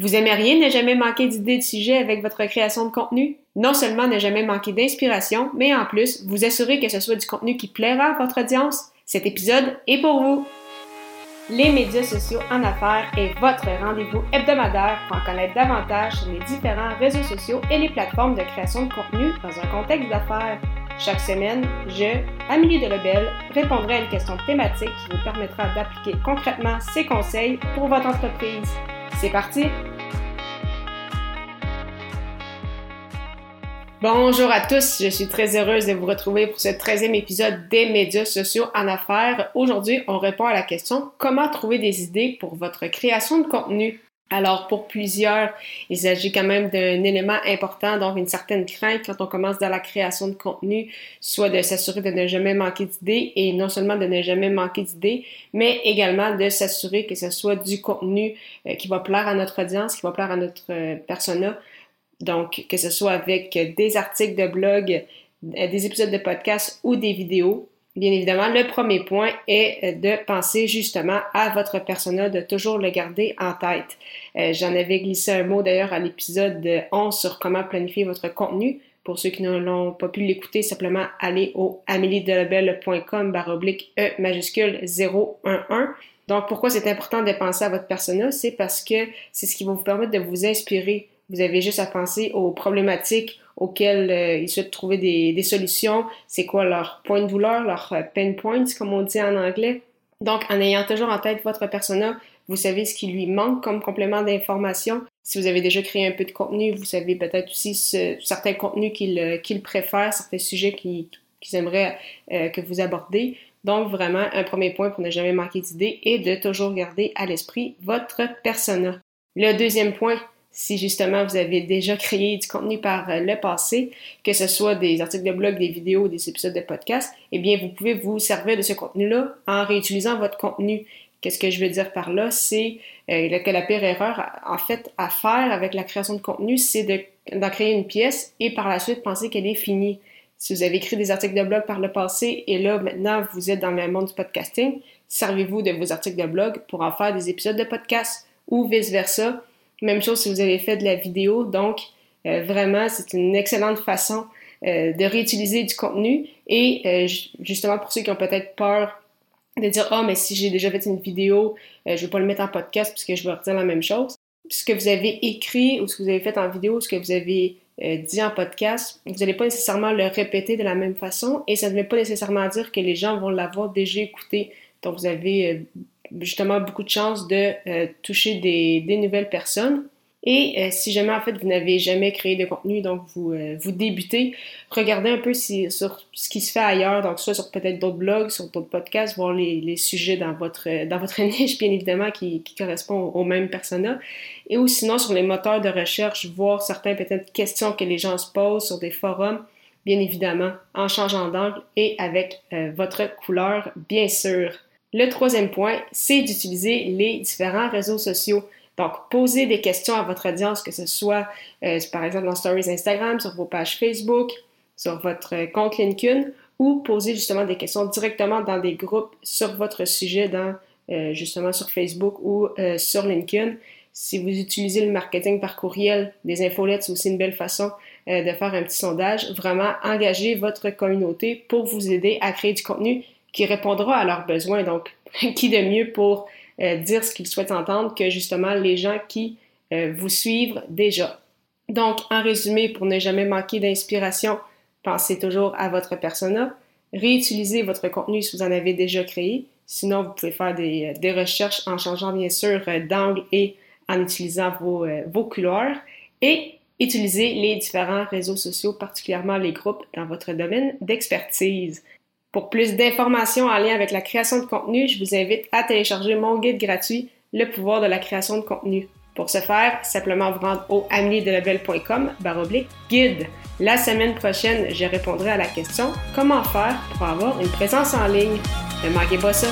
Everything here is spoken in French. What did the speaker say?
Vous aimeriez ne jamais manquer d'idées de sujets avec votre création de contenu? Non seulement ne jamais manquer d'inspiration, mais en plus, vous assurer que ce soit du contenu qui plaira à votre audience. Cet épisode est pour vous! Les médias sociaux en affaires est votre rendez-vous hebdomadaire pour en connaître davantage sur les différents réseaux sociaux et les plateformes de création de contenu dans un contexte d'affaires. Chaque semaine, je, Amélie Delebel, répondrai à une question thématique qui vous permettra d'appliquer concrètement ces conseils pour votre entreprise. C'est parti! Bonjour à tous, je suis très heureuse de vous retrouver pour ce 13e épisode des médias sociaux en affaires. Aujourd'hui, on répond à la question comment trouver des idées pour votre création de contenu? Alors, pour plusieurs, il s'agit quand même d'un élément important, donc une certaine crainte quand on commence dans la création de contenu, soit de s'assurer de ne jamais manquer d'idées et non seulement de ne jamais manquer d'idées, mais également de s'assurer que ce soit du contenu euh, qui va plaire à notre audience, qui va plaire à notre euh, persona. Donc, que ce soit avec des articles de blog, euh, des épisodes de podcast ou des vidéos. Bien évidemment, le premier point est de penser justement à votre persona, de toujours le garder en tête. Euh, j'en avais glissé un mot d'ailleurs à l'épisode 11 sur comment planifier votre contenu. Pour ceux qui n'ont pas pu l'écouter, simplement allez au ameliedelabel.com baroblique E majuscule 011. Donc, pourquoi c'est important de penser à votre persona? C'est parce que c'est ce qui va vous permettre de vous inspirer. Vous avez juste à penser aux problématiques auxquelles euh, ils souhaitent trouver des, solutions. C'est quoi leur point de douleur, leur euh, pain points, comme on dit en anglais? Donc, en ayant toujours en tête votre persona, vous savez ce qui lui manque comme complément d'information. Si vous avez déjà créé un peu de contenu, vous savez peut-être aussi certains contenus qu'ils euh, préfèrent, certains sujets qu'ils aimeraient que vous abordez. Donc, vraiment, un premier point pour ne jamais manquer d'idées est de toujours garder à l'esprit votre persona. Le deuxième point, si justement vous avez déjà créé du contenu par euh, le passé, que ce soit des articles de blog, des vidéos, des épisodes de podcast, eh bien, vous pouvez vous servir de ce contenu-là en réutilisant votre contenu. Qu'est-ce que je veux dire par là? C'est euh, que la pire erreur, en fait, à faire avec la création de contenu, c'est d'en créer une pièce et par la suite penser qu'elle est finie. Si vous avez écrit des articles de blog par le passé et là, maintenant, vous êtes dans le monde du podcasting, servez-vous de vos articles de blog pour en faire des épisodes de podcast ou vice-versa. Même chose si vous avez fait de la vidéo. Donc, euh, vraiment, c'est une excellente façon euh, de réutiliser du contenu et euh, justement pour ceux qui ont peut-être peur de dire ah oh, mais si j'ai déjà fait une vidéo, je vais pas le mettre en podcast puisque je vais redire la même chose. Ce que vous avez écrit ou ce que vous avez fait en vidéo, ce que vous avez dit en podcast, vous n'allez pas nécessairement le répéter de la même façon et ça ne veut pas nécessairement dire que les gens vont l'avoir déjà écouté. Donc vous avez euh, justement beaucoup de chances de toucher des, des nouvelles personnes. Et euh, si jamais en fait vous n'avez jamais créé de contenu, donc vous, euh, vous débutez, regardez un peu si, sur ce qui se fait ailleurs, donc soit sur peut-être d'autres blogs, sur d'autres podcasts, voir les, les, sujets dans votre, dans votre niche, bien évidemment, qui, qui correspondent aux mêmes personas. Et ou sinon sur les moteurs de recherche, voir certaines peut-être questions que les gens se posent sur des forums, bien évidemment, en changeant d'angle et avec euh, votre couleur, bien sûr. Le troisième point, c'est d'utiliser les différents réseaux sociaux. Donc, posez des questions à votre audience, que ce soit euh, par exemple dans Stories Instagram, sur vos pages Facebook, sur votre compte LinkedIn, ou posez justement des questions directement dans des groupes sur votre sujet, dans, euh, justement sur Facebook ou euh, sur LinkedIn. Si vous utilisez le marketing par courriel, des infolettes, c'est aussi une belle façon de faire un petit sondage. Vraiment, engagez votre communauté pour vous aider à créer du contenu qui répondra à leurs besoins. Donc, qui de mieux pour euh, dire ce qu'ils souhaitent entendre que justement les gens qui euh, vous suivent déjà. Donc, en résumé, pour ne jamais manquer d'inspiration, pensez toujours à votre persona. Réutilisez votre contenu si vous en avez déjà créé. Sinon, vous pouvez faire des, des recherches en changeant bien sûr euh, d'angle et en utilisant vos, vos couleurs. Et utilisez les différents réseaux sociaux, particulièrement les groupes dans votre domaine d'expertise. Pour plus d'informations en lien avec la création de contenu, je vous invite à télécharger mon guide gratuit Le pouvoir de la création de contenu. Pour ce faire, simplement vous rendre au ameliedelabel.com baroblique guide. La semaine prochaine, je répondrai à la question comment faire pour avoir une présence en ligne? Ne manquez pas ça.